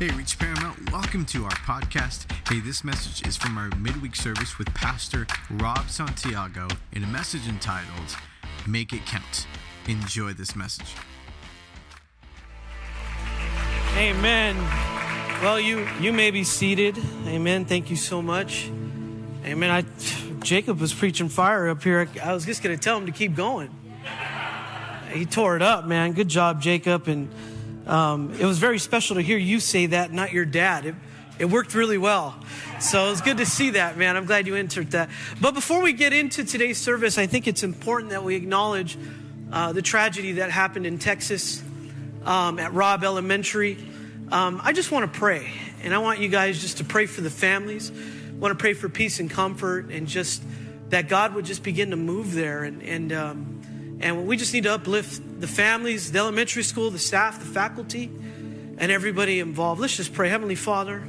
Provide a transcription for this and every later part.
Hey, Reach Paramount, welcome to our podcast. Hey, this message is from our midweek service with Pastor Rob Santiago in a message entitled Make It Count. Enjoy this message. Amen. Well, you you may be seated. Amen. Thank you so much. Amen. I Jacob was preaching fire up here. I was just going to tell him to keep going. He tore it up, man. Good job, Jacob. And um, it was very special to hear you say that, not your dad. It, it worked really well. So it was good to see that, man. I'm glad you entered that. But before we get into today's service, I think it's important that we acknowledge uh, the tragedy that happened in Texas um, at Robb Elementary. Um, I just want to pray, and I want you guys just to pray for the families. I want to pray for peace and comfort, and just that God would just begin to move there, and and um, and we just need to uplift the families, the elementary school, the staff, the faculty, and everybody involved. Let's just pray. Heavenly Father,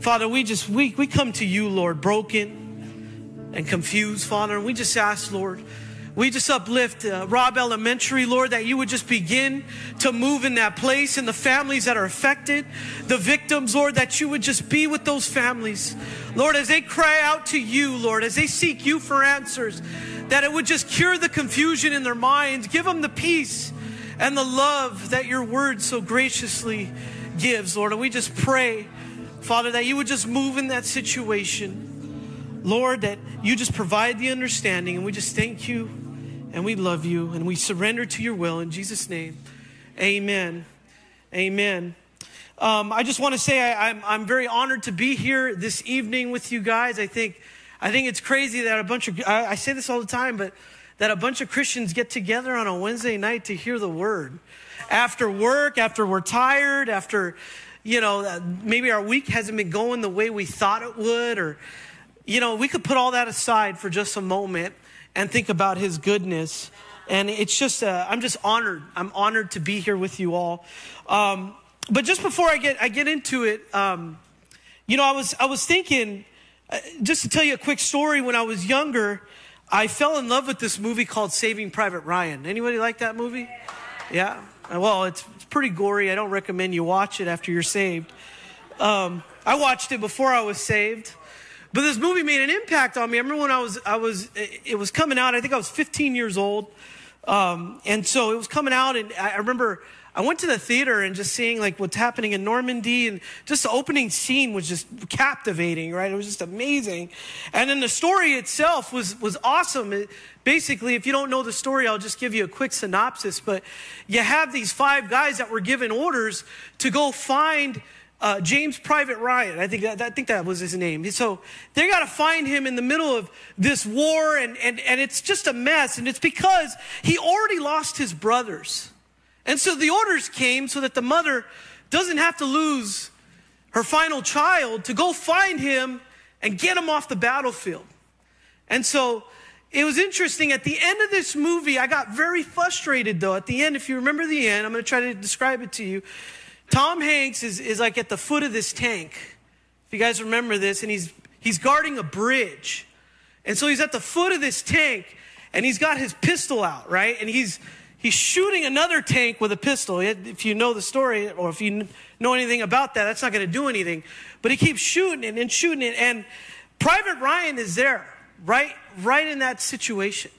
Father, we just we we come to you, Lord, broken and confused, Father, and we just ask, Lord, we just uplift uh, Robb Elementary, Lord, that you would just begin to move in that place and the families that are affected, the victims, Lord, that you would just be with those families. Lord, as they cry out to you, Lord, as they seek you for answers, that it would just cure the confusion in their minds, give them the peace and the love that your word so graciously gives, Lord. And we just pray, Father, that you would just move in that situation. Lord, that you just provide the understanding, and we just thank you and we love you and we surrender to your will in Jesus' name. Amen. Amen. Um, I just want to say I, I'm, I'm very honored to be here this evening with you guys. I think I think it's crazy that a bunch of, I, I say this all the time, but that a bunch of Christians get together on a Wednesday night to hear the word. After work, after we're tired, after, you know, uh, maybe our week hasn't been going the way we thought it would, or, you know, we could put all that aside for just a moment and think about his goodness. And it's just, uh, I'm just honored. I'm honored to be here with you all. Um, but just before I get, I get into it, um, you know, I was, I was thinking, just to tell you a quick story, when I was younger, I fell in love with this movie called Saving Private Ryan. Anybody like that movie? Yeah. Well, it's, it's pretty gory. I don't recommend you watch it after you're saved. Um, I watched it before I was saved, but this movie made an impact on me. I remember when I was, I was, it was coming out. I think I was 15 years old, um, and so it was coming out, and I remember I went to the theater and just seeing like what's happening in Normandy and just the opening scene was just captivating, right? It was just amazing. And then the story itself was, was awesome. It, basically, if you don't know the story, I'll just give you a quick synopsis. But you have these five guys that were given orders to go find uh, James Private Ryan. I think that, I think that was his name. So they got to find him in the middle of this war, and, and, and it's just a mess. And it's because he already lost his brothers. And so the orders came so that the mother doesn't have to lose her final child to go find him and get him off the battlefield. And so it was interesting. At the end of this movie, I got very frustrated though. At the end, if you remember the end, I'm going to try to describe it to you. Tom Hanks is, is like at the foot of this tank. If you guys remember this, and he's, he's guarding a bridge. And so he's at the foot of this tank and he's got his pistol out, right? And he's, he's shooting another tank with a pistol. If you know the story or if you know anything about that, that's not going to do anything. But he keeps shooting it and shooting it. And Private Ryan is there, right, right in that situation.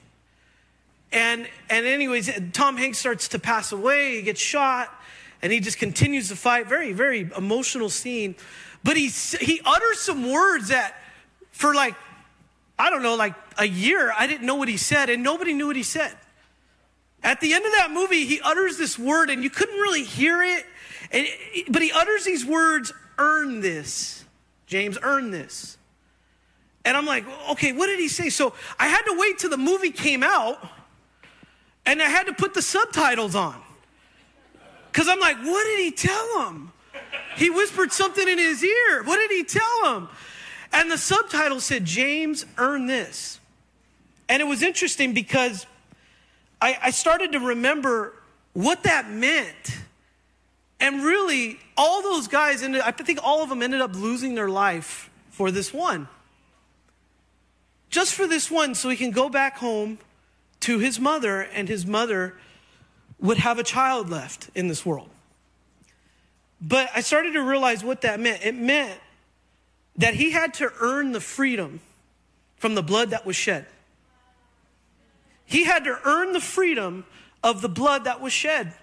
And, and anyways, Tom Hanks starts to pass away. He gets shot and he just continues to fight. Very, very emotional scene. But he, he utters some words that for like, I don't know, like a year, I didn't know what he said and nobody knew what he said. At the end of that movie, he utters this word, and you couldn't really hear it, and, but he utters these words earn this. James, earn this. And I'm like, okay, what did he say? So I had to wait till the movie came out, and I had to put the subtitles on. Because I'm like, what did he tell him? He whispered something in his ear. What did he tell him? And the subtitle said, James, earn this. And it was interesting because I, I started to remember what that meant. And really, all those guys, ended, I think all of them ended up losing their life for this one. Just for this one, so he can go back home to his mother, and his mother would have a child left in this world. But I started to realize what that meant. It meant that he had to earn the freedom from the blood that was shed. He had to earn the freedom of the blood that was shed.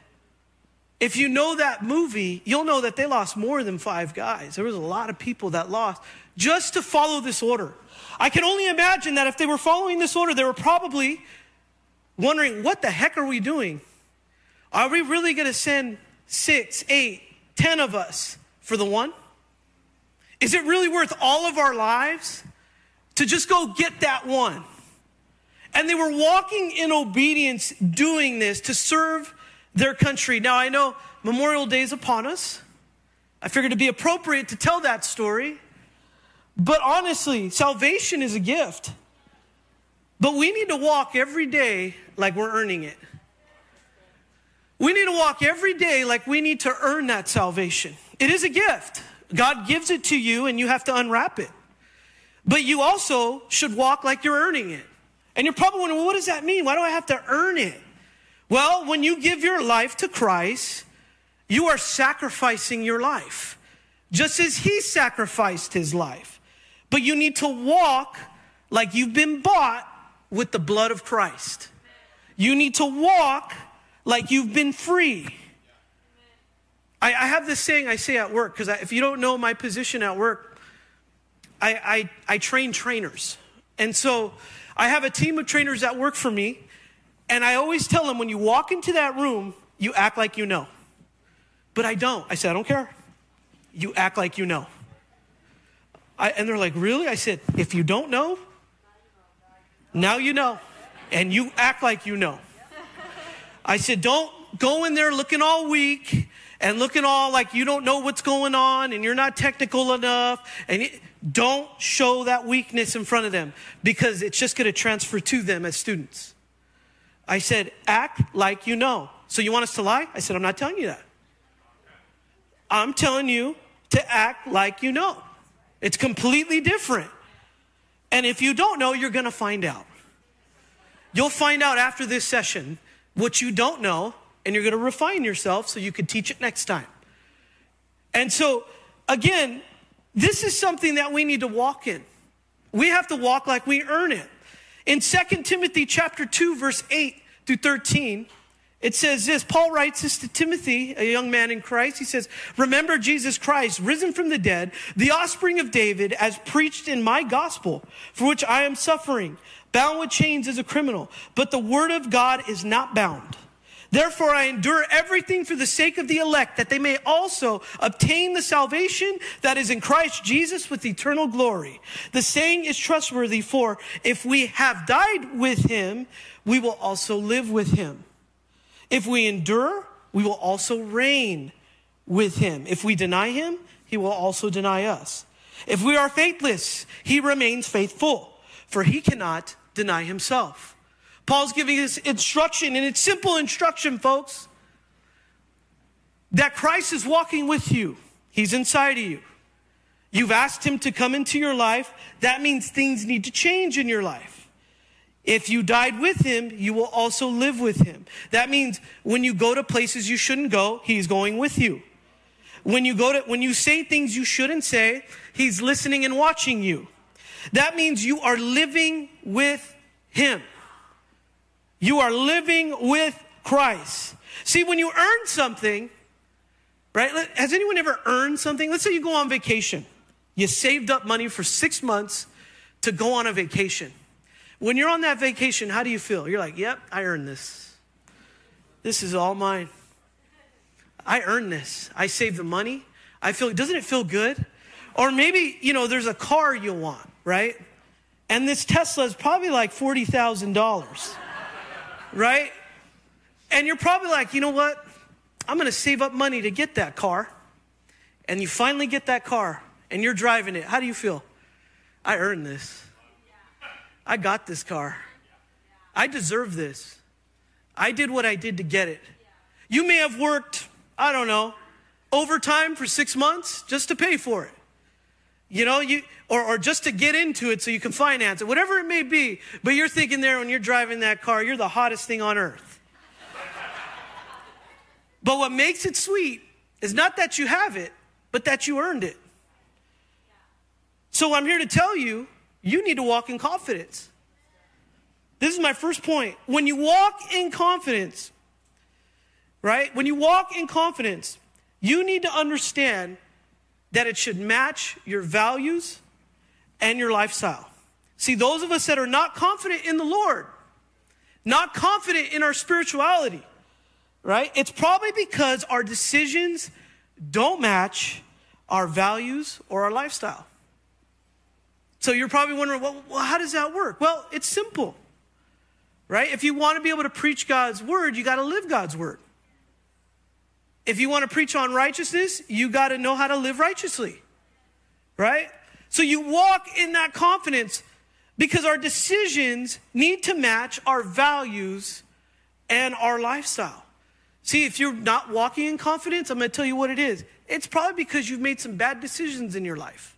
If you know that movie, you'll know that they lost more than five guys. There was a lot of people that lost just to follow this order. I can only imagine that if they were following this order, they were probably wondering, what the heck are we doing? Are we really going to send six, eight, ten of us for the one? Is it really worth all of our lives to just go get that one? And they were walking in obedience, doing this to serve their country. Now, I know Memorial Day is upon us. I figured it'd be appropriate to tell that story. But honestly, salvation is a gift. But we need to walk every day like we're earning it. We need to walk every day like we need to earn that salvation. It is a gift. God gives it to you and you have to unwrap it. But you also should walk like you're earning it. And you're probably wondering, well, what does that mean? Why do I have to earn it? Well, when you give your life to Christ, you are sacrificing your life, just as He sacrificed His life. But you need to walk like you've been bought with the blood of Christ. You need to walk like you've been free. I, I have this saying I say at work, because if you don't know my position at work, I, I, I train trainers. And so I have a team of trainers that work for me, and I always tell them when you walk into that room, you act like you know. But I don't. I said, I don't care. You act like you know. I, and they're like, Really? I said, If you don't know, now you know. And you act like you know. I said, Don't go in there looking all weak and looking all like you don't know what's going on and you're not technical enough. And don't show that weakness in front of them because it's just going to transfer to them as students. I said, act like you know. So you want us to lie? I said, I'm not telling you that. I'm telling you to act like you know. It's completely different. And if you don't know, you're going to find out. You'll find out after this session what you don't know, and you're going to refine yourself so you can teach it next time. And so, again, this is something that we need to walk in. We have to walk like we earn it. In 2 Timothy chapter 2 verse 8 through 13, it says this Paul writes this to Timothy, a young man in Christ. He says, Remember Jesus Christ, risen from the dead, the offspring of David, as preached in my gospel, for which I am suffering, bound with chains as a criminal. But the word of God is not bound. Therefore, I endure everything for the sake of the elect, that they may also obtain the salvation that is in Christ Jesus with eternal glory. The saying is trustworthy, for if we have died with him, we will also live with him. If we endure, we will also reign with him. If we deny him, he will also deny us. If we are faithless, he remains faithful, for he cannot deny himself. Paul's giving us instruction, and it's simple instruction, folks. That Christ is walking with you, He's inside of you. You've asked Him to come into your life. That means things need to change in your life. If you died with Him, you will also live with Him. That means when you go to places you shouldn't go, He's going with you. When you go to, when you say things you shouldn't say, He's listening and watching you. That means you are living with Him. You are living with Christ. See, when you earn something, right? Has anyone ever earned something? Let's say you go on vacation. You saved up money for six months to go on a vacation. When you're on that vacation, how do you feel? You're like, yep, I earned this. This is all mine. I earned this. I saved the money. I feel, doesn't it feel good? Or maybe, you know, there's a car you want, right? And this Tesla is probably like $40,000 right? And you're probably like, you know what? I'm going to save up money to get that car. And you finally get that car and you're driving it. How do you feel? I earned this. I got this car. I deserve this. I did what I did to get it. You may have worked, I don't know, overtime for six months just to pay for it. You know, you or, or just to get into it so you can finance it, whatever it may be. But you're thinking there when you're driving that car, you're the hottest thing on earth. but what makes it sweet is not that you have it, but that you earned it. So I'm here to tell you, you need to walk in confidence. This is my first point. When you walk in confidence, right? When you walk in confidence, you need to understand that it should match your values and your lifestyle. See, those of us that are not confident in the Lord, not confident in our spirituality, right? It's probably because our decisions don't match our values or our lifestyle. So you're probably wondering, well, how does that work? Well, it's simple, right? If you want to be able to preach God's word, you got to live God's word. If you want to preach on righteousness, you got to know how to live righteously, right? So you walk in that confidence because our decisions need to match our values and our lifestyle. See, if you're not walking in confidence, I'm going to tell you what it is. It's probably because you've made some bad decisions in your life.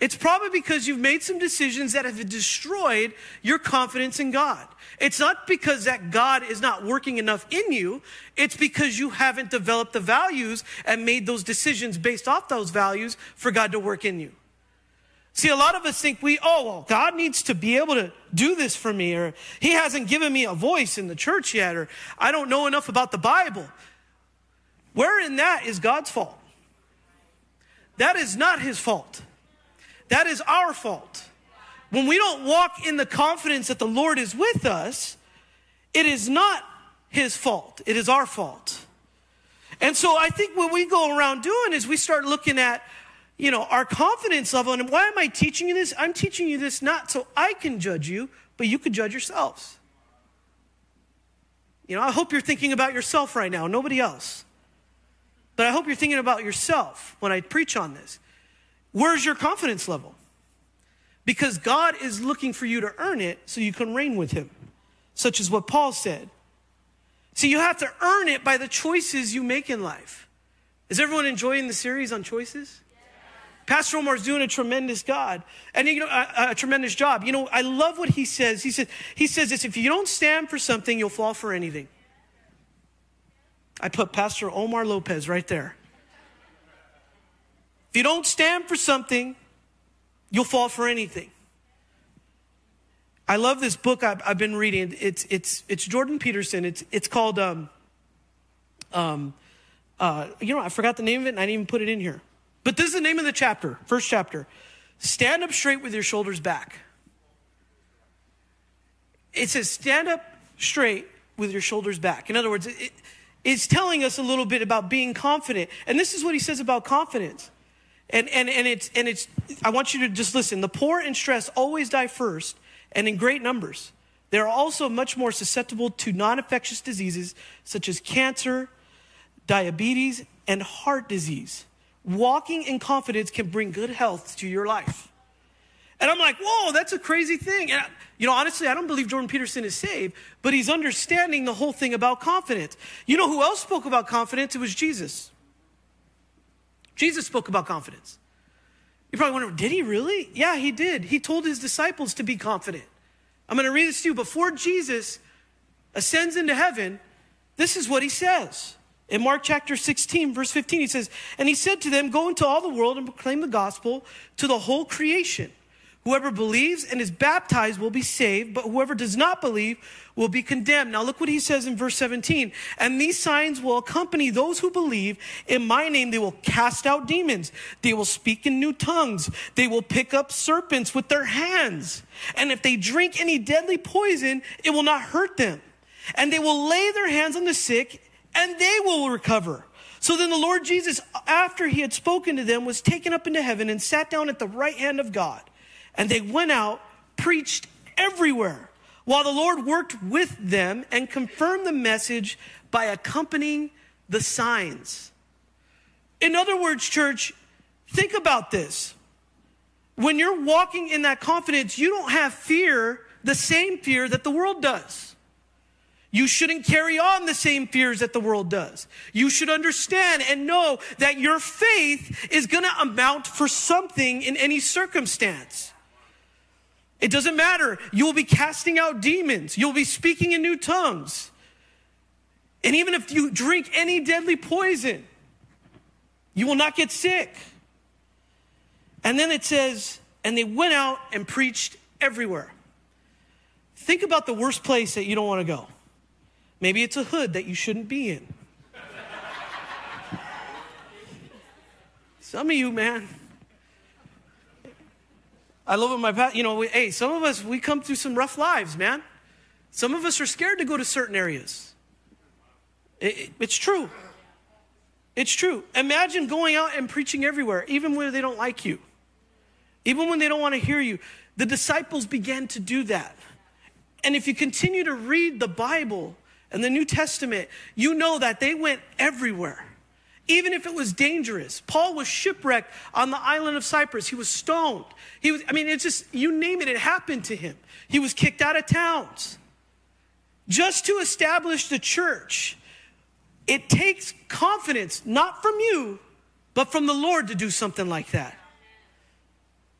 It's probably because you've made some decisions that have destroyed your confidence in God. It's not because that God is not working enough in you. It's because you haven't developed the values and made those decisions based off those values for God to work in you. See, a lot of us think we, oh, well, God needs to be able to do this for me, or He hasn't given me a voice in the church yet, or I don't know enough about the Bible. Where in that is God's fault? That is not His fault. That is our fault. When we don't walk in the confidence that the Lord is with us, it is not His fault, it is our fault. And so I think what we go around doing is we start looking at, you know, our confidence level. And why am I teaching you this? I'm teaching you this not so I can judge you, but you can judge yourselves. You know, I hope you're thinking about yourself right now, nobody else. But I hope you're thinking about yourself when I preach on this. Where's your confidence level? Because God is looking for you to earn it so you can reign with Him, such as what Paul said. See, you have to earn it by the choices you make in life. Is everyone enjoying the series on choices? Pastor Omar is doing a tremendous God and you know a, a, tremendous job. You know, I love what he says. He says he says this: if you don't stand for something, you'll fall for anything. I put Pastor Omar Lopez right there. If you don't stand for something, you'll fall for anything. I love this book I've, I've been reading. It's, it's, it's Jordan Peterson. It's, it's called, um, um, uh, you know, I forgot the name of it and I didn't even put it in here. But this is the name of the chapter, first chapter. Stand up straight with your shoulders back. It says, stand up straight with your shoulders back. In other words, it, it's telling us a little bit about being confident. And this is what he says about confidence. And, and, and, it's, and it's, I want you to just listen. The poor and stressed always die first and in great numbers. They are also much more susceptible to non infectious diseases such as cancer, diabetes, and heart disease. Walking in confidence can bring good health to your life. And I'm like, whoa, that's a crazy thing. And, you know, honestly, I don't believe Jordan Peterson is saved, but he's understanding the whole thing about confidence. You know who else spoke about confidence? It was Jesus. Jesus spoke about confidence. You probably wonder, did he really? Yeah, he did. He told his disciples to be confident. I'm going to read this to you. Before Jesus ascends into heaven, this is what he says. In Mark chapter 16, verse 15, he says, And he said to them, Go into all the world and proclaim the gospel to the whole creation. Whoever believes and is baptized will be saved, but whoever does not believe will be condemned. Now look what he says in verse 17. And these signs will accompany those who believe. In my name, they will cast out demons. They will speak in new tongues. They will pick up serpents with their hands. And if they drink any deadly poison, it will not hurt them. And they will lay their hands on the sick and they will recover. So then the Lord Jesus, after he had spoken to them, was taken up into heaven and sat down at the right hand of God. And they went out, preached everywhere, while the Lord worked with them and confirmed the message by accompanying the signs. In other words, church, think about this. When you're walking in that confidence, you don't have fear, the same fear that the world does. You shouldn't carry on the same fears that the world does. You should understand and know that your faith is going to amount for something in any circumstance. It doesn't matter. You will be casting out demons. You'll be speaking in new tongues. And even if you drink any deadly poison, you will not get sick. And then it says, and they went out and preached everywhere. Think about the worst place that you don't want to go. Maybe it's a hood that you shouldn't be in. Some of you, man. I love it, my past. You know, we, hey, some of us, we come through some rough lives, man. Some of us are scared to go to certain areas. It, it, it's true. It's true. Imagine going out and preaching everywhere, even where they don't like you, even when they don't want to hear you. The disciples began to do that. And if you continue to read the Bible and the New Testament, you know that they went everywhere, even if it was dangerous. Paul was shipwrecked on the island of Cyprus. He was stoned. He was, I mean, it's just, you name it, it happened to him. He was kicked out of towns just to establish the church. It takes confidence, not from you, but from the Lord to do something like that.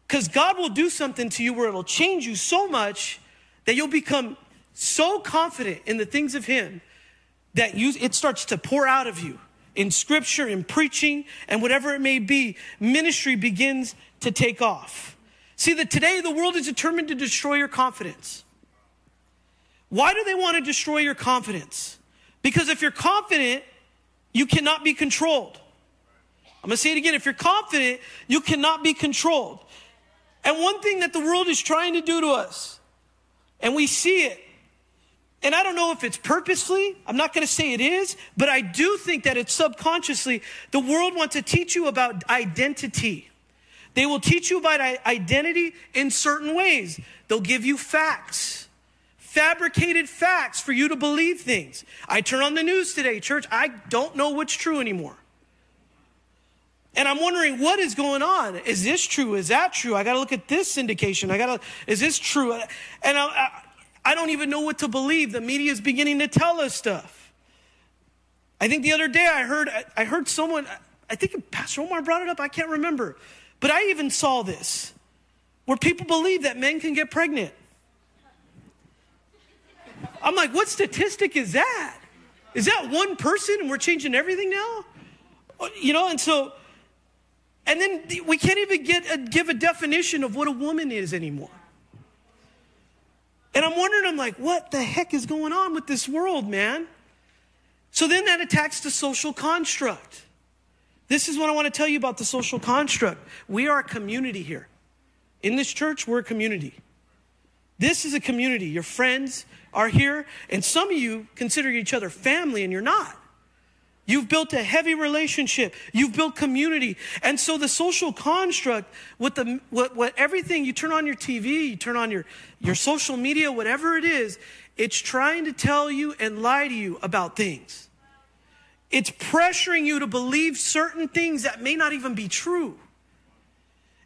Because God will do something to you where it'll change you so much that you'll become so confident in the things of Him that you, it starts to pour out of you in scripture, in preaching, and whatever it may be. Ministry begins to take off. See that today the world is determined to destroy your confidence. Why do they want to destroy your confidence? Because if you're confident, you cannot be controlled. I'm going to say it again. If you're confident, you cannot be controlled. And one thing that the world is trying to do to us, and we see it, and I don't know if it's purposefully, I'm not going to say it is, but I do think that it's subconsciously. The world wants to teach you about identity. They will teach you about identity in certain ways. They'll give you facts fabricated facts for you to believe things. I turn on the news today, church, I don't know what's true anymore. And I'm wondering what is going on. Is this true? Is that true? I got to look at this syndication. I got to, is this true? And I, I, I don't even know what to believe. The media is beginning to tell us stuff. I think the other day I heard, I heard someone, I think Pastor Omar brought it up. I can't remember. But I even saw this where people believe that men can get pregnant. I'm like, what statistic is that? Is that one person and we're changing everything now? Uh, you know, and so, and then we can't even get a, give a definition of what a woman is anymore. And I'm wondering, I'm like, what the heck is going on with this world, man? So then that attacks the social construct. This is what I want to tell you about the social construct. We are a community here. In this church, we're a community. This is a community. Your friends, are here, and some of you consider each other family, and you're not. You've built a heavy relationship. You've built community. And so the social construct, with the what, what everything you turn on your TV, you turn on your, your social media, whatever it is, it's trying to tell you and lie to you about things. It's pressuring you to believe certain things that may not even be true.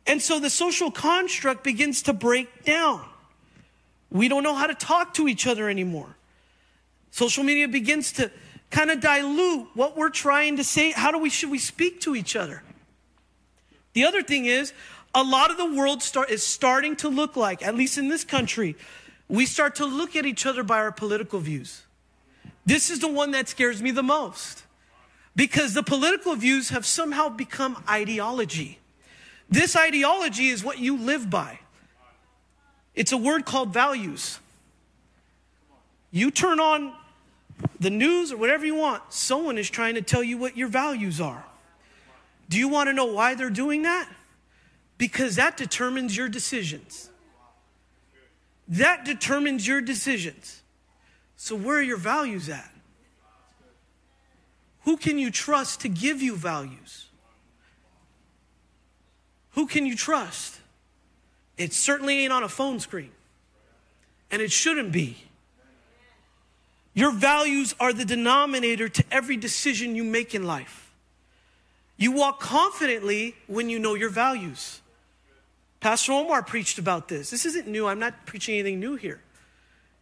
And so the social construct begins to break down. We don't know how to talk to each other anymore. Social media begins to kind of dilute what we're trying to say. How do we should we speak to each other? The other thing is, a lot of the world start, is starting to look like, at least in this country, we start to look at each other by our political views. This is the one that scares me the most because the political views have somehow become ideology. This ideology is what you live by. It's a word called values. You turn on the news or whatever you want, someone is trying to tell you what your values are. Do you want to know why they're doing that? Because that determines your decisions. That determines your decisions. So, where are your values at? Who can you trust to give you values? Who can you trust? It certainly ain't on a phone screen. And it shouldn't be. Your values are the denominator to every decision you make in life. You walk confidently when you know your values. Pastor Omar preached about this. This isn't new. I'm not preaching anything new here.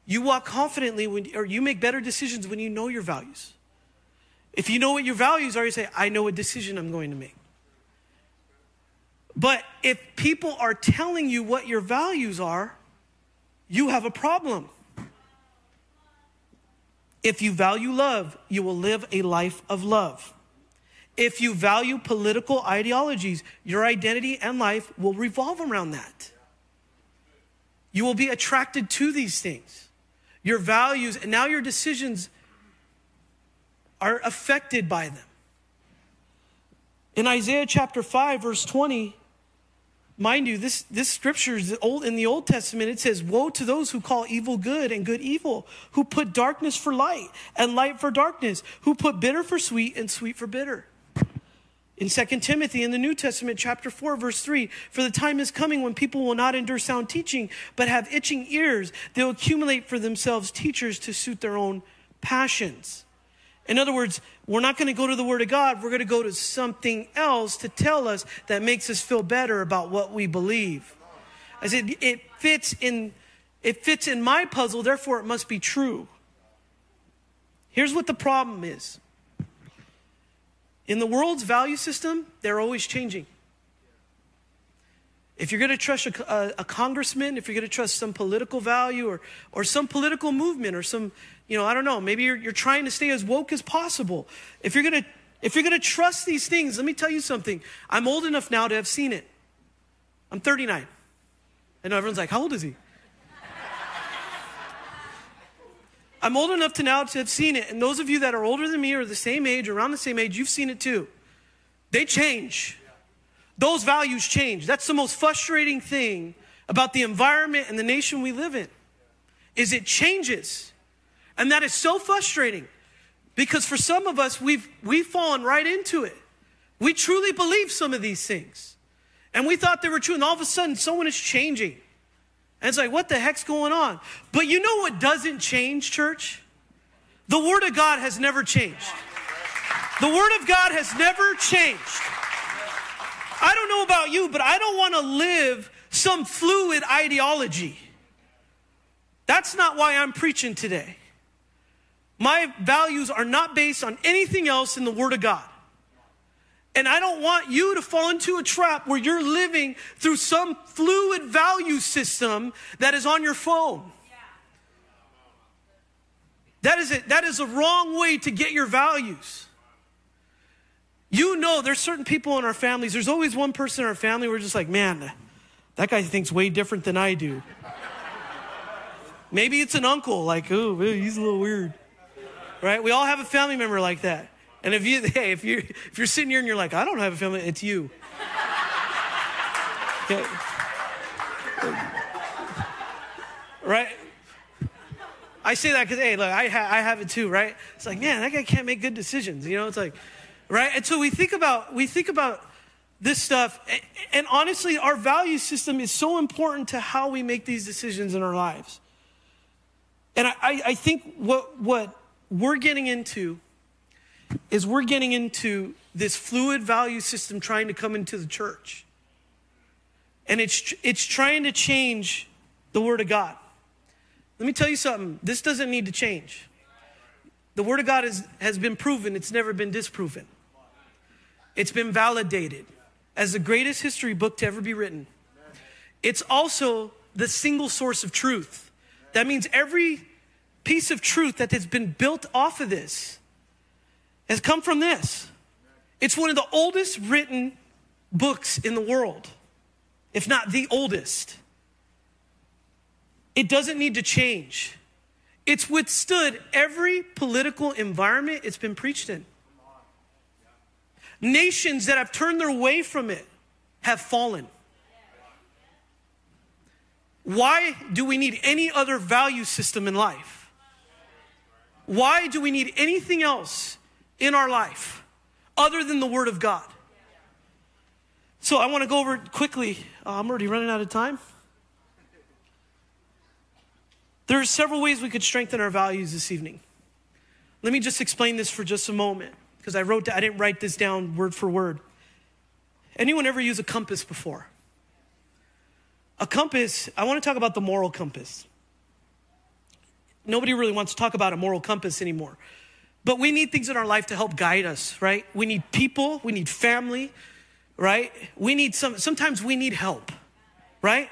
You walk confidently when, or you make better decisions when you know your values. If you know what your values are, you say, I know a decision I'm going to make. But if people are telling you what your values are, you have a problem. If you value love, you will live a life of love. If you value political ideologies, your identity and life will revolve around that. You will be attracted to these things. Your values, and now your decisions are affected by them. In Isaiah chapter 5, verse 20, mind you, this, this scripture is old, in the Old Testament. It says, Woe to those who call evil good and good evil, who put darkness for light and light for darkness, who put bitter for sweet and sweet for bitter. In 2 Timothy in the New Testament, chapter 4, verse 3, for the time is coming when people will not endure sound teaching, but have itching ears. They'll accumulate for themselves teachers to suit their own passions. In other words, we're not going to go to the Word of God. We're going to go to something else to tell us that makes us feel better about what we believe. I said, it fits in, it fits in my puzzle, therefore it must be true. Here's what the problem is in the world's value system, they're always changing. If you're going to trust a, a, a, congressman, if you're going to trust some political value or, or some political movement or some, you know, I don't know, maybe you're, you're trying to stay as woke as possible. If you're going to if you're going to trust these things, let me tell you something. I'm old enough now to have seen it. I'm 39. I know everyone's like, how old is he? I'm old enough to now to have seen it. And those of you that are older than me or the same age, around the same age, you've seen it too. They change. Those values change. That's the most frustrating thing about the environment and the nation we live in. Is it changes. And that is so frustrating because for some of us we've we've fallen right into it. We truly believe some of these things. And we thought they were true and all of a sudden someone is changing. And it's like, what the heck's going on? But you know what doesn't change, church? The Word of God has never changed. The Word of God has never changed. I don't know about you, but I don't want to live some fluid ideology. That's not why I'm preaching today. My values are not based on anything else in the Word of God. And I don't want you to fall into a trap where you're living through some fluid value system that is on your phone. That is, a, that is a wrong way to get your values. You know, there's certain people in our families, there's always one person in our family we're just like, man, that guy thinks way different than I do. Maybe it's an uncle, like, oh, he's a little weird. Right? We all have a family member like that. And if you, hey, if you if you're sitting here and you're like, I don't have a family, it's you. Okay. Right? I say that because, hey, look, I, ha- I have it too, right? It's like, man, that guy can't make good decisions. You know, it's like, right? And so we think about, we think about this stuff. And, honestly, our value system is so important to how we make these decisions in our lives. And I, I think what, what we're getting into is we're getting into this fluid value system trying to come into the church. And it's, it's trying to change the Word of God. Let me tell you something this doesn't need to change. The Word of God is, has been proven, it's never been disproven. It's been validated as the greatest history book to ever be written. It's also the single source of truth. That means every piece of truth that has been built off of this has come from this. It's one of the oldest written books in the world, if not the oldest. It doesn't need to change. It's withstood every political environment it's been preached in. Nations that have turned their way from it have fallen. Why do we need any other value system in life? Why do we need anything else in our life other than the Word of God. So I want to go over quickly. Uh, I'm already running out of time. There are several ways we could strengthen our values this evening. Let me just explain this for just a moment because I wrote I didn't write this down word for word. Anyone ever use a compass before? A compass, I want to talk about the moral compass. Nobody really wants to talk about a moral compass anymore. But we need things in our life to help guide us, right? We need people, we need family, right? We need some, sometimes we need help, right?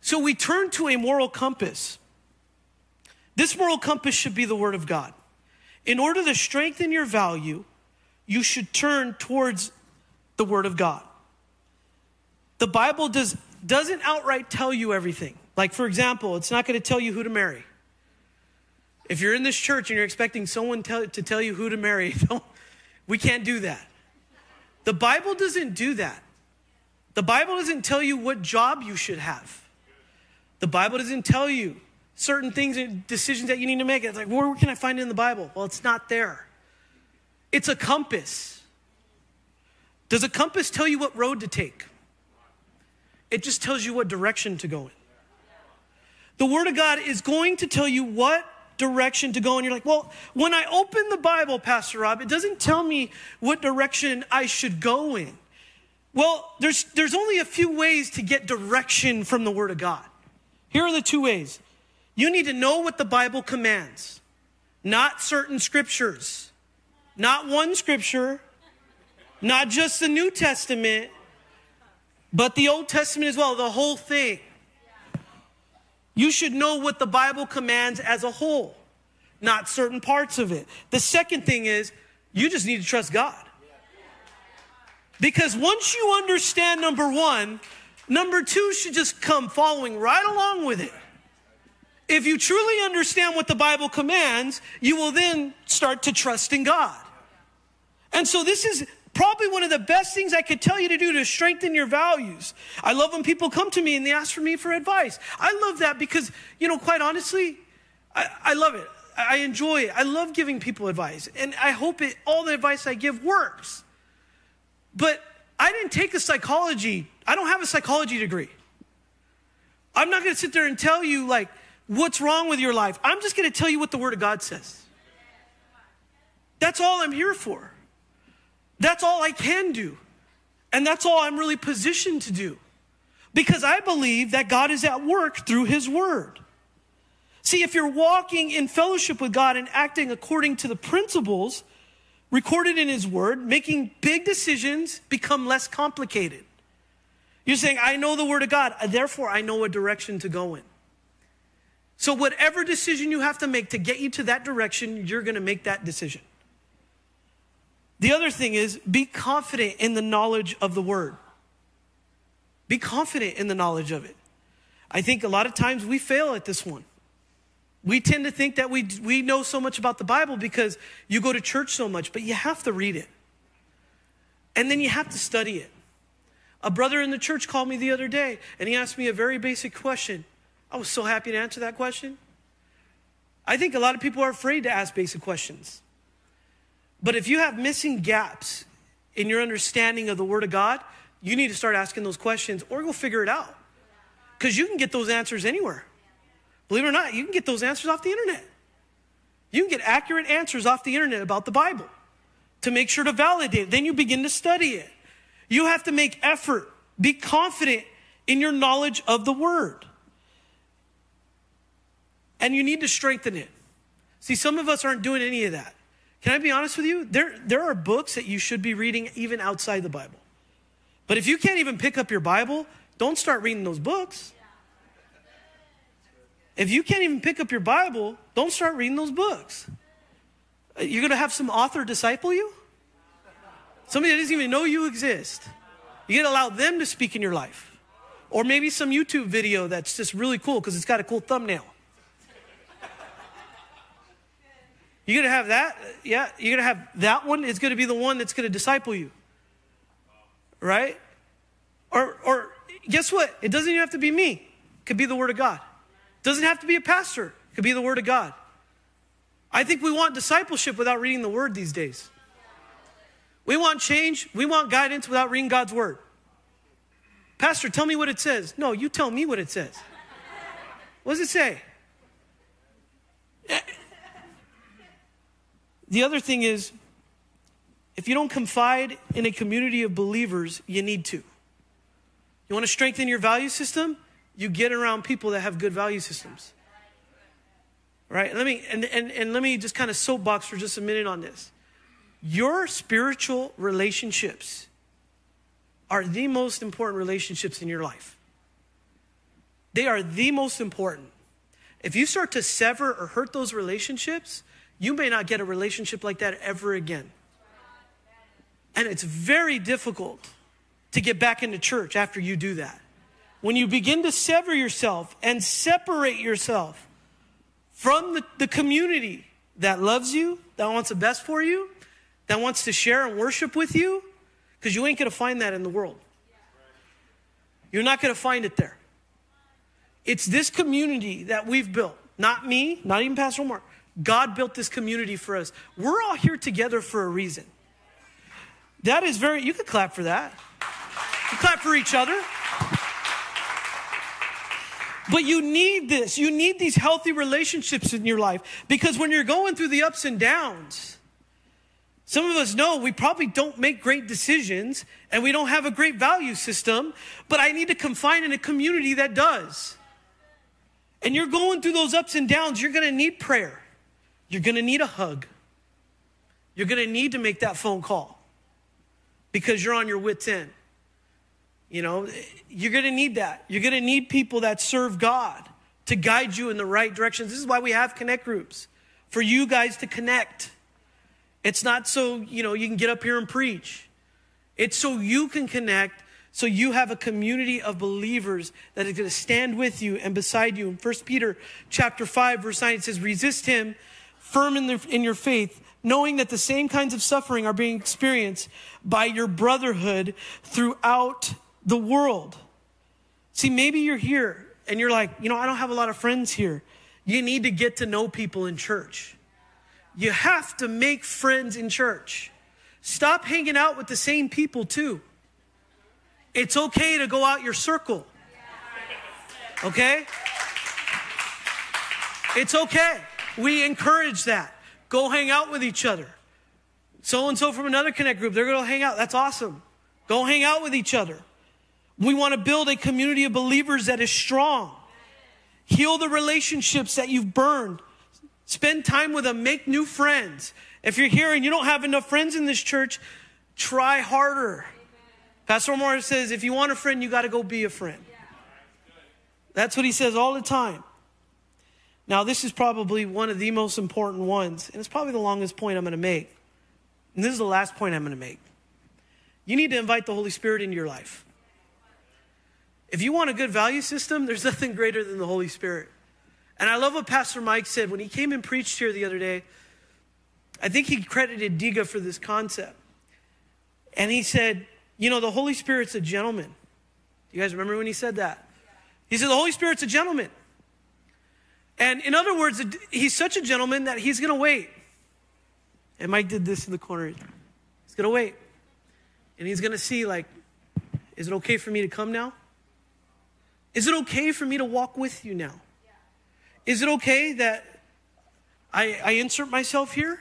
So we turn to a moral compass. This moral compass should be the Word of God. in order to strengthen your value, you should turn towards the Word of God. The Bible does, doesn't outright tell you everything. Like, for example, it's not going to tell you who to marry. If you're in this church and you're expecting someone tell, to tell you who to marry, we can't do that. The Bible doesn't do that. The Bible doesn't tell you what job you should have. The Bible doesn't tell you certain things and decisions that you need to make. It's like, where can I find it in the Bible? Well, it's not there. It's a compass. Does a compass tell you what road to take? It just tells you what direction to go in. The Word of God is going to tell you what direction to go. And you're like, well, when I open the Bible, Pastor Rob, it doesn't tell me what direction I should go in. Well, there's, there's only a few ways to get direction from the Word of God. Here are the two ways. You need to know what the Bible commands, not certain scriptures, not one scripture, not just the New Testament, but the Old Testament as well, the whole thing. You should know what the Bible commands as a whole, not certain parts of it. The second thing is, you just need to trust God. Because once you understand number one, number two should just come following right along with it. If you truly understand what the Bible commands, you will then start to trust in God. And so this is probably one of the best things I could tell you to do to strengthen your values. I love when people come to me and they ask for me for advice. I love that because, you know, quite honestly, I, I love it. I enjoy it. I love giving people advice. And I hope it, all the advice I give works. But I didn't take a psychology, I don't have a psychology degree. I'm not going to sit there and tell you, like, what's wrong with your life. I'm just going to tell you what the Word of God says. That's all I'm here for. That's all I can do. And that's all I'm really positioned to do. Because I believe that God is at work through His Word. See, if you're walking in fellowship with God and acting according to the principles recorded in His Word, making big decisions become less complicated. You're saying, I know the Word of God, therefore I know a direction to go in. So, whatever decision you have to make to get you to that direction, you're going to make that decision. The other thing is be confident in the knowledge of the word. Be confident in the knowledge of it. I think a lot of times we fail at this one. We tend to think that we, we know so much about the Bible because you go to church so much, but you have to read it. And then you have to study it. A brother in the church called me the other day and he asked me a very basic question. I was so happy to answer that question. I think a lot of people are afraid to ask basic questions. But if you have missing gaps in your understanding of the Word of God, you need to start asking those questions or go figure it out. Because you can get those answers anywhere. Believe it or not, you can get those answers off the internet. You can get accurate answers off the internet about the Bible to make sure to validate it. Then you begin to study it. You have to make effort, be confident in your knowledge of the Word. And you need to strengthen it. See, some of us aren't doing any of that. Can I be honest with you? There, there are books that you should be reading even outside the Bible. But if you can't even pick up your Bible, don't start reading those books. If you can't even pick up your Bible, don't start reading those books. Uh, you're going to have some author disciple you? Somebody that doesn't even know you exist. You got to allow them to speak in your life. Or maybe some YouTube video that's just really cool because it's got a cool thumbnail. You're going to have that. Yeah, you're going to have that one is going to be the one that's going to disciple you. Right? Or, or guess what? It doesn't even have to be me. It could be the Word of God. It doesn't have to be a pastor. It could be the Word of God. I think we want discipleship without reading the Word these days. We want change. We want guidance without reading God's Word. Pastor, tell me what it says. No, you tell me what it says. What does it say? The other thing is, if you don't confide in a community of believers, you need to. You want to strengthen your value system? You get around people that have good value systems. Right? Let me and, and, and let me just kind of soapbox for just a minute on this. Your spiritual relationships are the most important relationships in your life. They are the most important. If you start to sever or hurt those relationships, you may not get a relationship like that ever again. And it's very difficult to get back into church after you do that. When you begin to sever yourself and separate yourself from the, the community that loves you, that wants the best for you, that wants to share and worship with you, because you ain't going to find that in the world. You're not going to find it there. It's this community that we've built, not me, not even Pastor Omar. God built this community for us. We're all here together for a reason. That is very, you could clap for that. You clap for each other. But you need this. You need these healthy relationships in your life because when you're going through the ups and downs, some of us know we probably don't make great decisions and we don't have a great value system, but I need to confine in a community that does. And you're going through those ups and downs, you're going to need prayer. You're going to need a hug. You're going to need to make that phone call because you're on your wits' end. You know, you're going to need that. You're going to need people that serve God to guide you in the right directions. This is why we have connect groups for you guys to connect. It's not so, you know, you can get up here and preach. It's so you can connect, so you have a community of believers that is going to stand with you and beside you. In 1 Peter chapter 5 verse 9 it says resist him firm in, the, in your faith knowing that the same kinds of suffering are being experienced by your brotherhood throughout the world. See, maybe you're here and you're like, you know, I don't have a lot of friends here. You need to get to know people in church. You have to make friends in church. Stop hanging out with the same people, too. It's okay to go out your circle. Okay? It's okay. We encourage that. Go hang out with each other. So and so from another connect group, they're going to hang out. That's awesome. Go hang out with each other. We want to build a community of believers that is strong. Heal the relationships that you've burned. Spend time with them. Make new friends. If you're here and you don't have enough friends in this church, try harder. Pastor Morris says, if you want a friend, you got to go be a friend. That's what he says all the time. Now, this is probably one of the most important ones, and it's probably the longest point I'm going to make. And this is the last point I'm going to make. You need to invite the Holy Spirit into your life. If you want a good value system, there's nothing greater than the Holy Spirit. And I love what Pastor Mike said when he came and preached here the other day. I think he credited Diga for this concept. And he said, You know, the Holy Spirit's a gentleman. Do you guys remember when he said that? He said, The Holy Spirit's a gentleman. And in other words, he's such a gentleman that he's going to wait. And Mike did this in the corner. He's going to wait. And he's going to see, like, is it okay for me to come now? Is it okay for me to walk with you now? Is it okay that I, I insert myself here?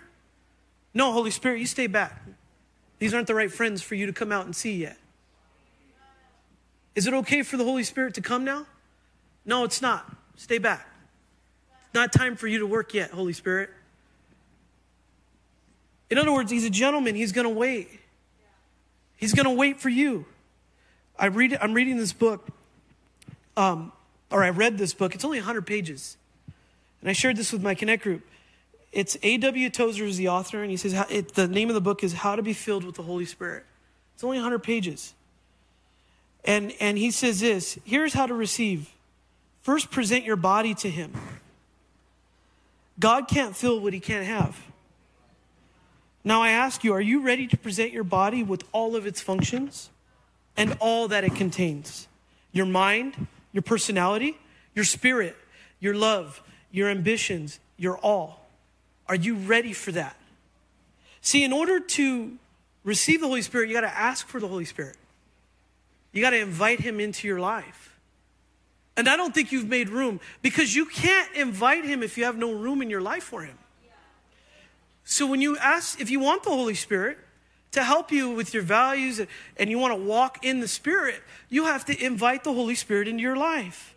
No, Holy Spirit, you stay back. These aren't the right friends for you to come out and see yet. Is it okay for the Holy Spirit to come now? No, it's not. Stay back. Not time for you to work yet, Holy Spirit. In other words, he's a gentleman. He's going to wait. He's going to wait for you. I read, I'm reading this book um, or I read this book. It's only 100 pages. And I shared this with my Connect group. It's A.W. Tozer is the author, and he says it, the name of the book is How to Be Filled with the Holy Spirit. It's only 100 pages. And, and he says this here's how to receive. First, present your body to him. God can't fill what he can't have. Now, I ask you, are you ready to present your body with all of its functions and all that it contains? Your mind, your personality, your spirit, your love, your ambitions, your all. Are you ready for that? See, in order to receive the Holy Spirit, you got to ask for the Holy Spirit. You got to invite him into your life. And I don't think you've made room because you can't invite him if you have no room in your life for him. So when you ask, if you want the Holy Spirit, to help you with your values and you want to walk in the Spirit, you have to invite the Holy Spirit into your life.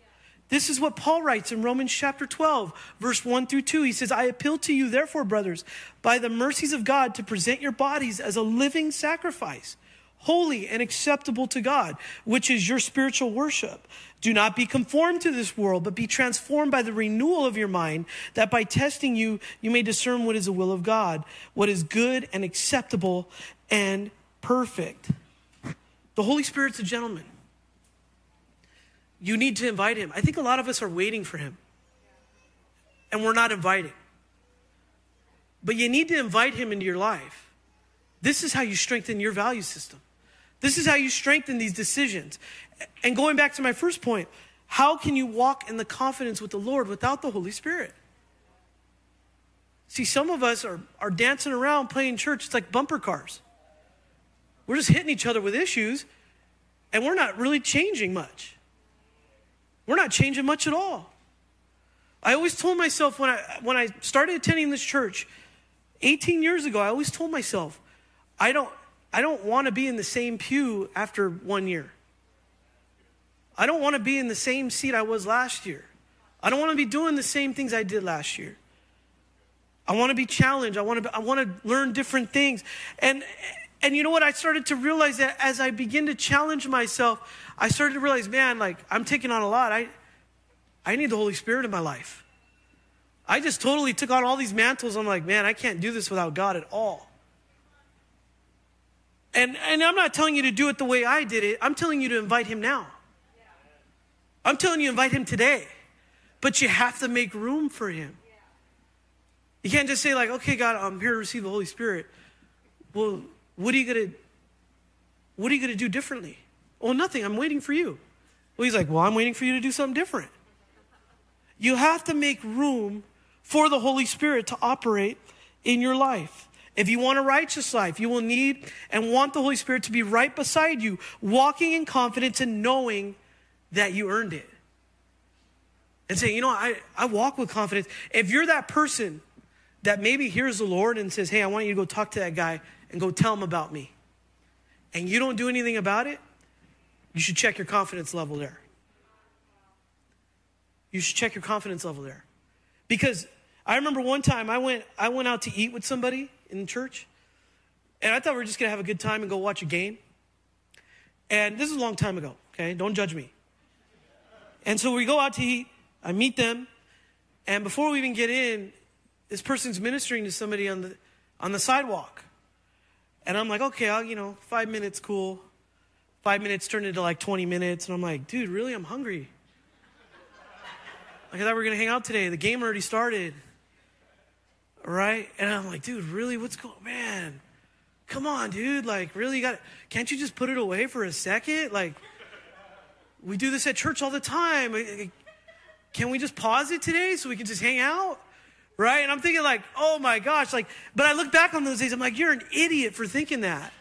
This is what Paul writes in Romans chapter 12, verse 1 through 2. He says, I appeal to you, therefore, brothers, by the mercies of God, to present your bodies as a living sacrifice, holy and acceptable to God, which is your spiritual worship. Do not be conformed to this world, but be transformed by the renewal of your mind, that by testing you, you may discern what is the will of God, what is good and acceptable and perfect. The Holy Spirit's a gentleman. You need to invite him. I think a lot of us are waiting for him, and we're not inviting. But you need to invite him into your life. This is how you strengthen your value system. This is how you strengthen these decisions. And going back to my first point, how can you walk in the confidence with the Lord without the Holy Spirit? See, some of us are, are dancing around playing church. It's like bumper cars. We're just hitting each other with issues, and we're not really changing much. We're not changing much at all. I always told myself when I, when I started attending this church 18 years ago, I always told myself, I don't, I don't want to be in the same pew after one year. I don't want to be in the same seat I was last year. I don't want to be doing the same things I did last year. I want to be challenged. I want to, I want to learn different things. And, and you know what? I started to realize that as I begin to challenge myself, I started to realize, man, like I'm taking on a lot. I, I need the Holy Spirit in my life. I just totally took on all these mantles. I'm like, man, I can't do this without God at all. And, and I'm not telling you to do it the way I did it. I'm telling you to invite him now. I'm telling you, invite him today. But you have to make room for him. You can't just say, like, okay, God, I'm here to receive the Holy Spirit. Well, what are you gonna what are you gonna do differently? Well, nothing. I'm waiting for you. Well, he's like, Well, I'm waiting for you to do something different. You have to make room for the Holy Spirit to operate in your life. If you want a righteous life, you will need and want the Holy Spirit to be right beside you, walking in confidence and knowing that you earned it. And say, you know, I, I walk with confidence. If you're that person that maybe hears the Lord and says, hey, I want you to go talk to that guy and go tell him about me, and you don't do anything about it, you should check your confidence level there. You should check your confidence level there. Because I remember one time I went, I went out to eat with somebody in church, and I thought we were just gonna have a good time and go watch a game. And this is a long time ago, okay? Don't judge me. And so we go out to eat, I meet them, and before we even get in, this person's ministering to somebody on the on the sidewalk. And I'm like, okay, I'll, you know, five minutes, cool. Five minutes turned into like 20 minutes, and I'm like, dude, really, I'm hungry. Like I thought we were gonna hang out today. The game already started. Right? And I'm like, dude, really? What's going man? Come on, dude. Like, really you got can't you just put it away for a second? Like, we do this at church all the time. Can we just pause it today so we can just hang out? Right? And I'm thinking, like, oh my gosh, like, but I look back on those days, I'm like, you're an idiot for thinking that.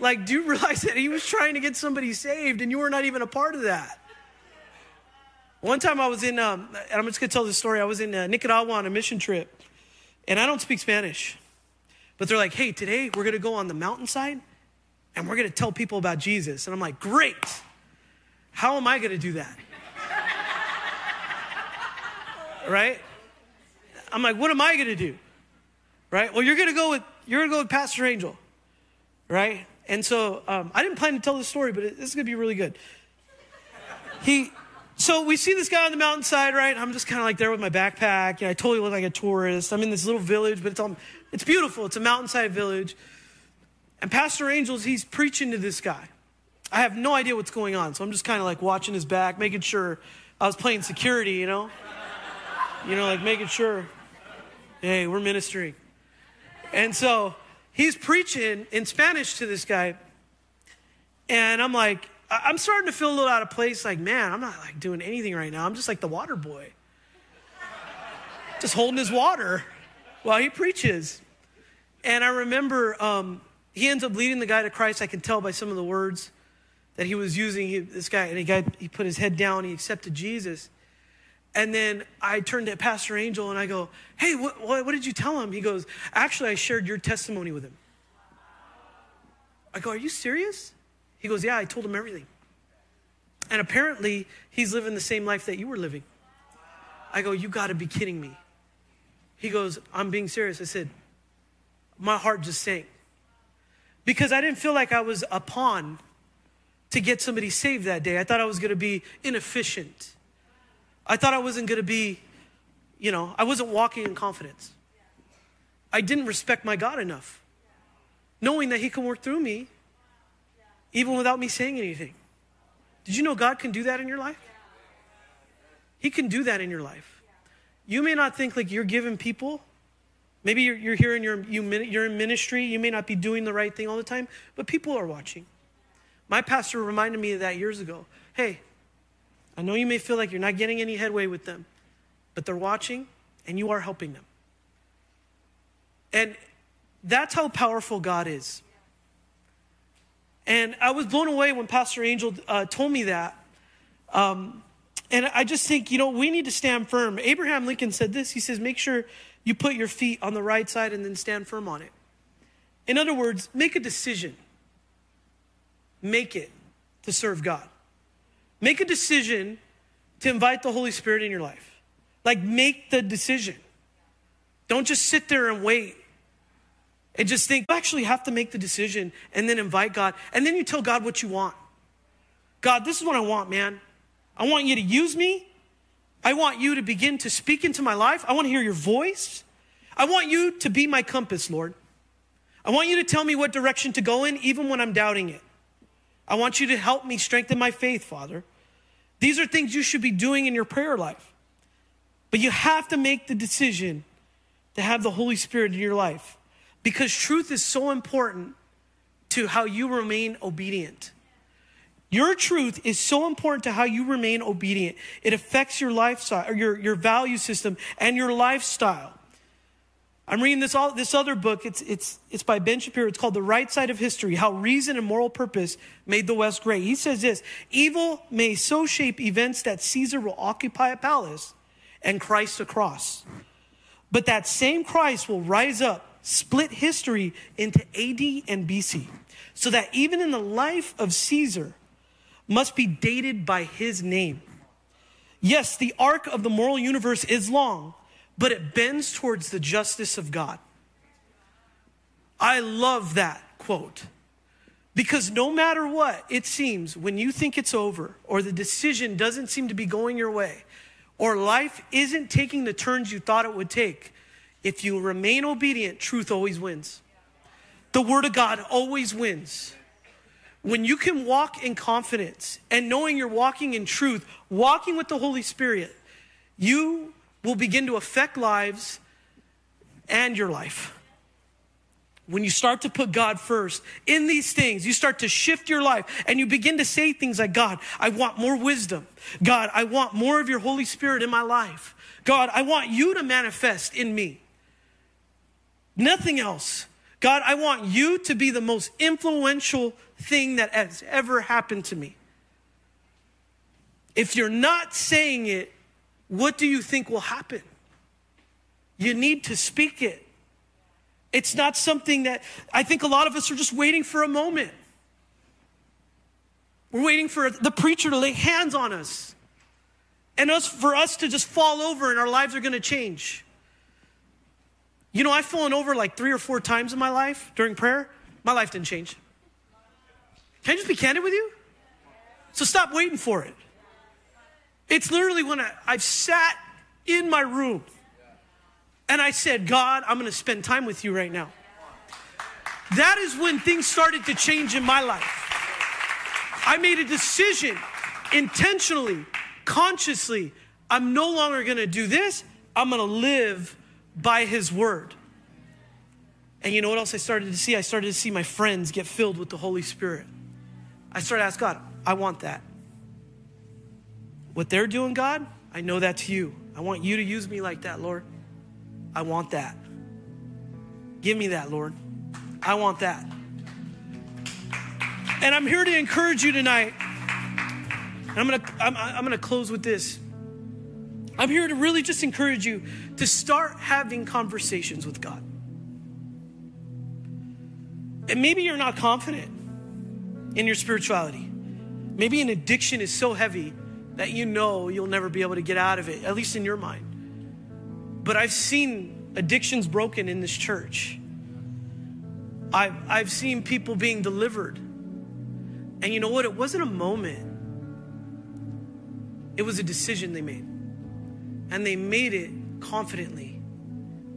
like, do you realize that he was trying to get somebody saved and you were not even a part of that? One time I was in, um, and I'm just gonna tell this story. I was in uh, Nicaragua on a mission trip, and I don't speak Spanish. But they're like, hey, today we're gonna go on the mountainside and we're gonna tell people about Jesus. And I'm like, great. How am I gonna do that? right? I'm like, what am I gonna do? Right? Well, you're gonna go with you're gonna go with Pastor Angel, right? And so um, I didn't plan to tell this story, but it, this is gonna be really good. He so we see this guy on the mountainside, right? I'm just kind of like there with my backpack. I totally look like a tourist. I'm in this little village, but it's all, it's beautiful. It's a mountainside village. And Pastor Angels, he's preaching to this guy. I have no idea what's going on, so I'm just kind of like watching his back, making sure I was playing security, you know? You know, like making sure, hey, we're ministering. And so he's preaching in Spanish to this guy. And I'm like, I'm starting to feel a little out of place. Like, man, I'm not like doing anything right now. I'm just like the water boy, just holding his water while he preaches. And I remember um, he ends up leading the guy to Christ. I can tell by some of the words that he was using. He, this guy, and he, guy, he put his head down. He accepted Jesus. And then I turned to Pastor Angel and I go, "Hey, what, what, what did you tell him?" He goes, "Actually, I shared your testimony with him." I go, "Are you serious?" He goes, Yeah, I told him everything. And apparently, he's living the same life that you were living. I go, You got to be kidding me. He goes, I'm being serious. I said, My heart just sank. because I didn't feel like I was a pawn to get somebody saved that day. I thought I was going to be inefficient. I thought I wasn't going to be, you know, I wasn't walking in confidence. I didn't respect my God enough, knowing that He can work through me even without me saying anything. Did you know God can do that in your life? He can do that in your life. You may not think like you're giving people. Maybe you're, you're here and you're, you, you're in ministry. You may not be doing the right thing all the time, but people are watching. My pastor reminded me of that years ago. Hey, I know you may feel like you're not getting any headway with them, but they're watching and you are helping them. And that's how powerful God is. And I was blown away when Pastor Angel uh, told me that. Um, and I just think, you know, we need to stand firm. Abraham Lincoln said this He says, make sure you put your feet on the right side and then stand firm on it. In other words, make a decision. Make it to serve God. Make a decision to invite the Holy Spirit in your life. Like, make the decision. Don't just sit there and wait and just think, you actually have to make the decision and then invite God. And then you tell God what you want. God, this is what I want, man. I want you to use me. I want you to begin to speak into my life. I want to hear your voice. I want you to be my compass, Lord. I want you to tell me what direction to go in, even when I'm doubting it. I want you to help me strengthen my faith, Father. These are things you should be doing in your prayer life. But you have to make the decision to have the Holy Spirit in your life because truth is so important to how you remain obedient. Your truth is so important to how you remain obedient. It affects your lifestyle, or your, your value system, and your lifestyle. I'm reading this, all, this other book. It's, it's, it's by Ben Shapiro. It's called The Right Side of History How Reason and Moral Purpose Made the West Great. He says this Evil may so shape events that Caesar will occupy a palace and Christ a cross. But that same Christ will rise up split history into AD and BC, so that even in the life of Caesar must be dated by his name. Yes, the arc of the moral universe is long, but it bends towards the justice of God. I love that quote. Because no matter what, it seems when you think it's over, or the decision doesn't seem to be going your way, or life isn't taking the turns you thought it would take, if you remain obedient, truth always wins. The word of God always wins. When you can walk in confidence and knowing you're walking in truth, walking with the Holy Spirit, you will begin to affect lives and your life. When you start to put God first in these things, you start to shift your life and you begin to say things like, God, I want more wisdom. God, I want more of your Holy Spirit in my life. God, I want you to manifest in me. Nothing else. God, I want you to be the most influential thing that has ever happened to me. If you're not saying it, what do you think will happen? You need to speak it. It's not something that I think a lot of us are just waiting for a moment. We're waiting for the preacher to lay hands on us and us for us to just fall over and our lives are going to change. You know, I've fallen over like three or four times in my life during prayer. My life didn't change. Can I just be candid with you? So stop waiting for it. It's literally when I, I've sat in my room and I said, God, I'm going to spend time with you right now. That is when things started to change in my life. I made a decision intentionally, consciously. I'm no longer going to do this. I'm going to live by his word. And you know what else I started to see? I started to see my friends get filled with the Holy Spirit. I started to ask God, I want that. What they're doing, God, I know that's you. I want you to use me like that, Lord. I want that. Give me that, Lord. I want that. And I'm here to encourage you tonight. And I'm gonna, I'm, I'm gonna close with this. I'm here to really just encourage you to start having conversations with God. And maybe you're not confident in your spirituality. Maybe an addiction is so heavy that you know you'll never be able to get out of it, at least in your mind. But I've seen addictions broken in this church. I've, I've seen people being delivered. And you know what? It wasn't a moment, it was a decision they made. And they made it confidently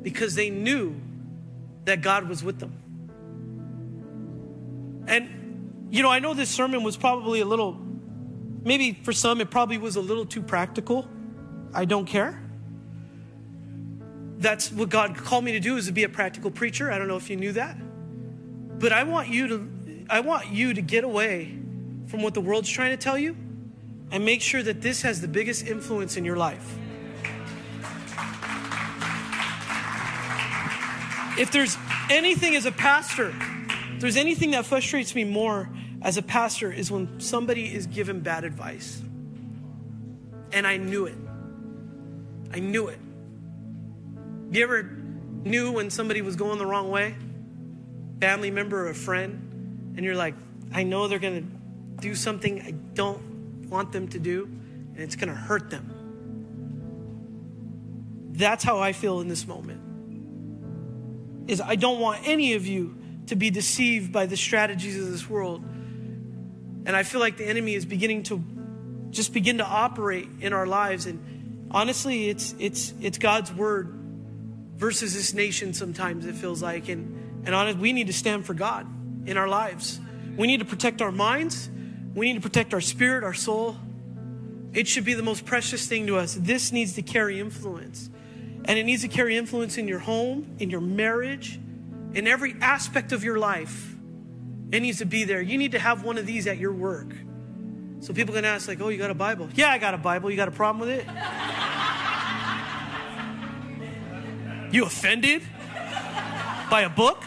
because they knew that God was with them. And, you know, I know this sermon was probably a little, maybe for some, it probably was a little too practical. I don't care. That's what God called me to do is to be a practical preacher. I don't know if you knew that. But I want you to I want you to get away from what the world's trying to tell you and make sure that this has the biggest influence in your life. If there's anything as a pastor, if there's anything that frustrates me more as a pastor is when somebody is given bad advice. And I knew it. I knew it. You ever knew when somebody was going the wrong way? Family member or a friend, and you're like, I know they're going to do something I don't want them to do, and it's going to hurt them. That's how I feel in this moment. Is I don't want any of you to be deceived by the strategies of this world. And I feel like the enemy is beginning to just begin to operate in our lives and honestly it's it's it's God's word versus this nation sometimes it feels like and and honest we need to stand for God in our lives. We need to protect our minds. We need to protect our spirit, our soul. It should be the most precious thing to us. This needs to carry influence. And it needs to carry influence in your home, in your marriage, in every aspect of your life. It needs to be there. You need to have one of these at your work. So people can ask, like, oh, you got a Bible? Yeah, I got a Bible. You got a problem with it? You offended by a book?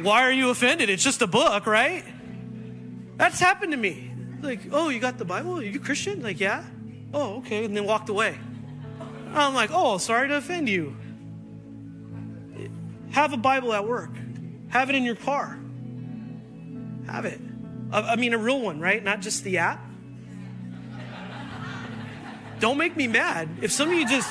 Why are you offended? It's just a book, right? That's happened to me. Like, oh, you got the Bible? Are you Christian? Like, yeah. Oh, okay. And then walked away. I'm like, oh, sorry to offend you. Have a Bible at work, have it in your car. Have it. I mean, a real one, right? Not just the app. Don't make me mad. If some of you just,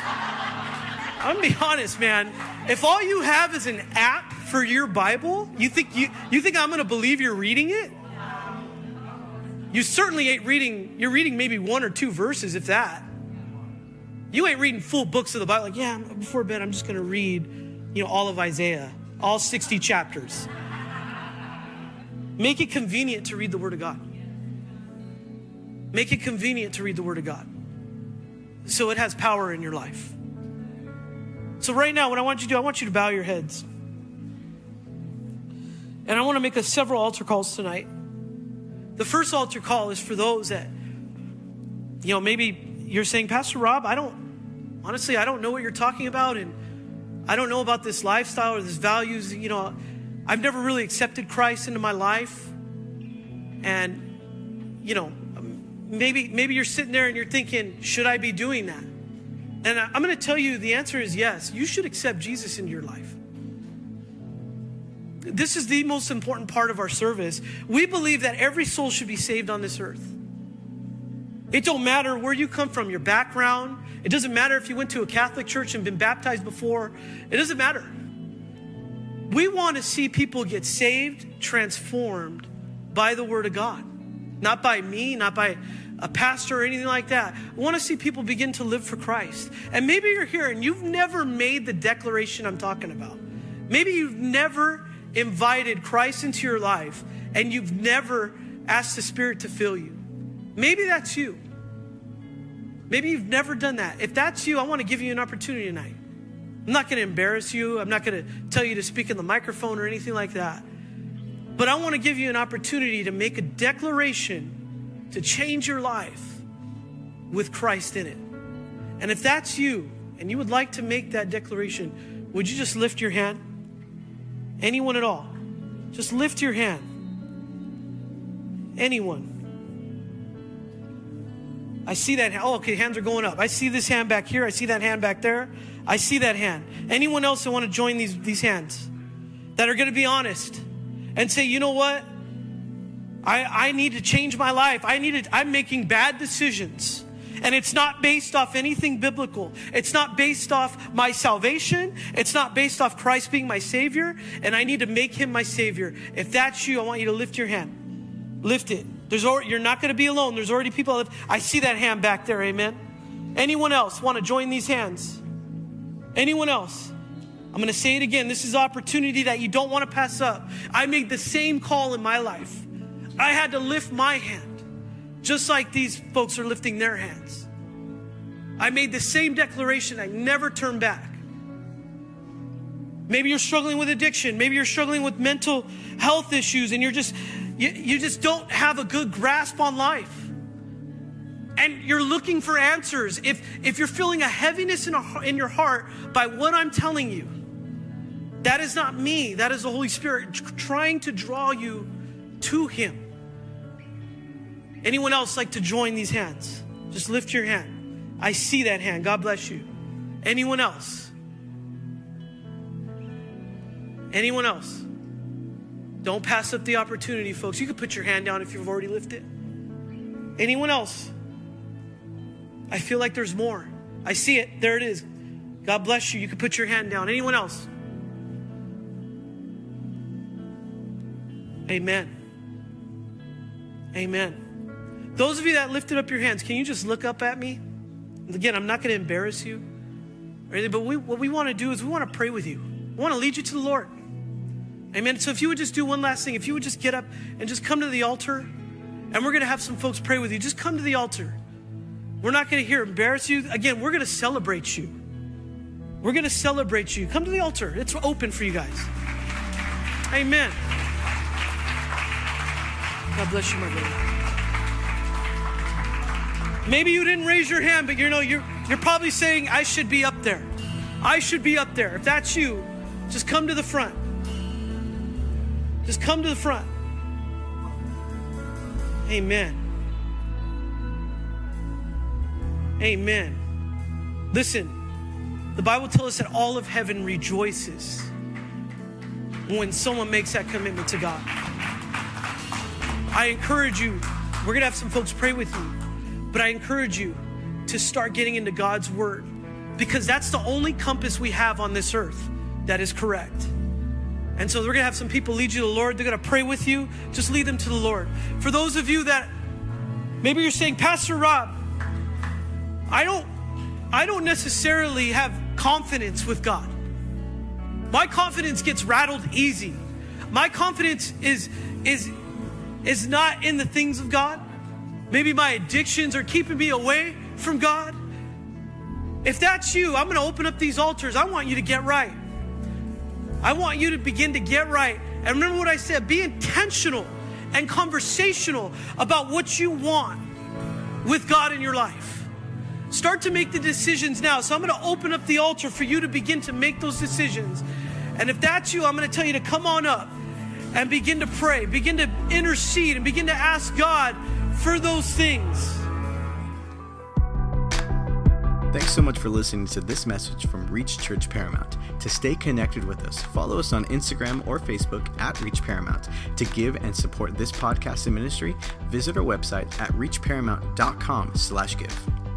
I'm gonna be honest, man. If all you have is an app for your Bible, you think you you think I'm gonna believe you're reading it? You certainly ain't reading. You're reading maybe one or two verses, if that. You ain't reading full books of the Bible. Like, yeah, before bed, I'm just gonna read, you know, all of Isaiah, all 60 chapters. Make it convenient to read the Word of God. Make it convenient to read the Word of God so it has power in your life. So, right now, what I want you to do, I want you to bow your heads. And I want to make a several altar calls tonight. The first altar call is for those that, you know, maybe you're saying, Pastor Rob, I don't, honestly, I don't know what you're talking about. And I don't know about this lifestyle or this values. You know, I've never really accepted Christ into my life. And, you know, maybe, maybe you're sitting there and you're thinking, should I be doing that? And I'm going to tell you the answer is yes. You should accept Jesus into your life. This is the most important part of our service. We believe that every soul should be saved on this earth. It don't matter where you come from, your background. It doesn't matter if you went to a Catholic church and been baptized before. It doesn't matter. We want to see people get saved, transformed by the Word of God. Not by me, not by a pastor or anything like that. I want to see people begin to live for Christ. And maybe you're here and you've never made the declaration I'm talking about. Maybe you've never invited Christ into your life and you've never asked the Spirit to fill you. Maybe that's you. Maybe you've never done that. If that's you, I want to give you an opportunity tonight. I'm not going to embarrass you. I'm not going to tell you to speak in the microphone or anything like that. But I want to give you an opportunity to make a declaration to change your life with Christ in it. And if that's you and you would like to make that declaration, would you just lift your hand? Anyone at all? Just lift your hand. Anyone. I see that. Oh, okay, hands are going up. I see this hand back here. I see that hand back there. I see that hand. Anyone else that want to join these, these hands that are going to be honest and say, you know what? I, I need to change my life. I need to, I'm making bad decisions. And it's not based off anything biblical. It's not based off my salvation. It's not based off Christ being my Savior. And I need to make Him my Savior. If that's you, I want you to lift your hand. Lift it. There's already, you're not going to be alone. There's already people. I see that hand back there. Amen. Anyone else want to join these hands? Anyone else? I'm going to say it again. This is opportunity that you don't want to pass up. I made the same call in my life. I had to lift my hand, just like these folks are lifting their hands. I made the same declaration. I never turn back. Maybe you're struggling with addiction. Maybe you're struggling with mental health issues and you're just, you, you just don't have a good grasp on life. And you're looking for answers. If, if you're feeling a heaviness in, a, in your heart by what I'm telling you, that is not me. That is the Holy Spirit trying to draw you to Him. Anyone else like to join these hands? Just lift your hand. I see that hand. God bless you. Anyone else? Anyone else? Don't pass up the opportunity, folks. You can put your hand down if you've already lifted. Anyone else? I feel like there's more. I see it. There it is. God bless you. You can put your hand down. Anyone else? Amen. Amen. Those of you that lifted up your hands, can you just look up at me? Again, I'm not going to embarrass you but we, what we want to do is we want to pray with you. We want to lead you to the Lord. Amen. So if you would just do one last thing, if you would just get up and just come to the altar, and we're going to have some folks pray with you, just come to the altar. We're not going to here embarrass you. Again, we're going to celebrate you. We're going to celebrate you. Come to the altar. It's open for you guys. Amen. God bless you, my brother. Maybe you didn't raise your hand, but you know you're you're probably saying I should be up there. I should be up there. If that's you, just come to the front. Just come to the front. Amen. Amen. Listen, the Bible tells us that all of heaven rejoices when someone makes that commitment to God. I encourage you, we're going to have some folks pray with you, but I encourage you to start getting into God's word because that's the only compass we have on this earth that is correct. And so we're going to have some people lead you to the Lord. They're going to pray with you. Just lead them to the Lord. For those of you that maybe you're saying, Pastor Rob, I don't I don't necessarily have confidence with God. My confidence gets rattled easy. My confidence is is is not in the things of God. Maybe my addictions are keeping me away from God. If that's you, I'm going to open up these altars. I want you to get right. I want you to begin to get right. And remember what I said be intentional and conversational about what you want with God in your life. Start to make the decisions now. So I'm going to open up the altar for you to begin to make those decisions. And if that's you, I'm going to tell you to come on up and begin to pray, begin to intercede, and begin to ask God for those things. Thanks so much for listening to this message from Reach Church Paramount. To stay connected with us, follow us on Instagram or Facebook at Reach Paramount. To give and support this podcast and ministry, visit our website at reachparamount.com slash give.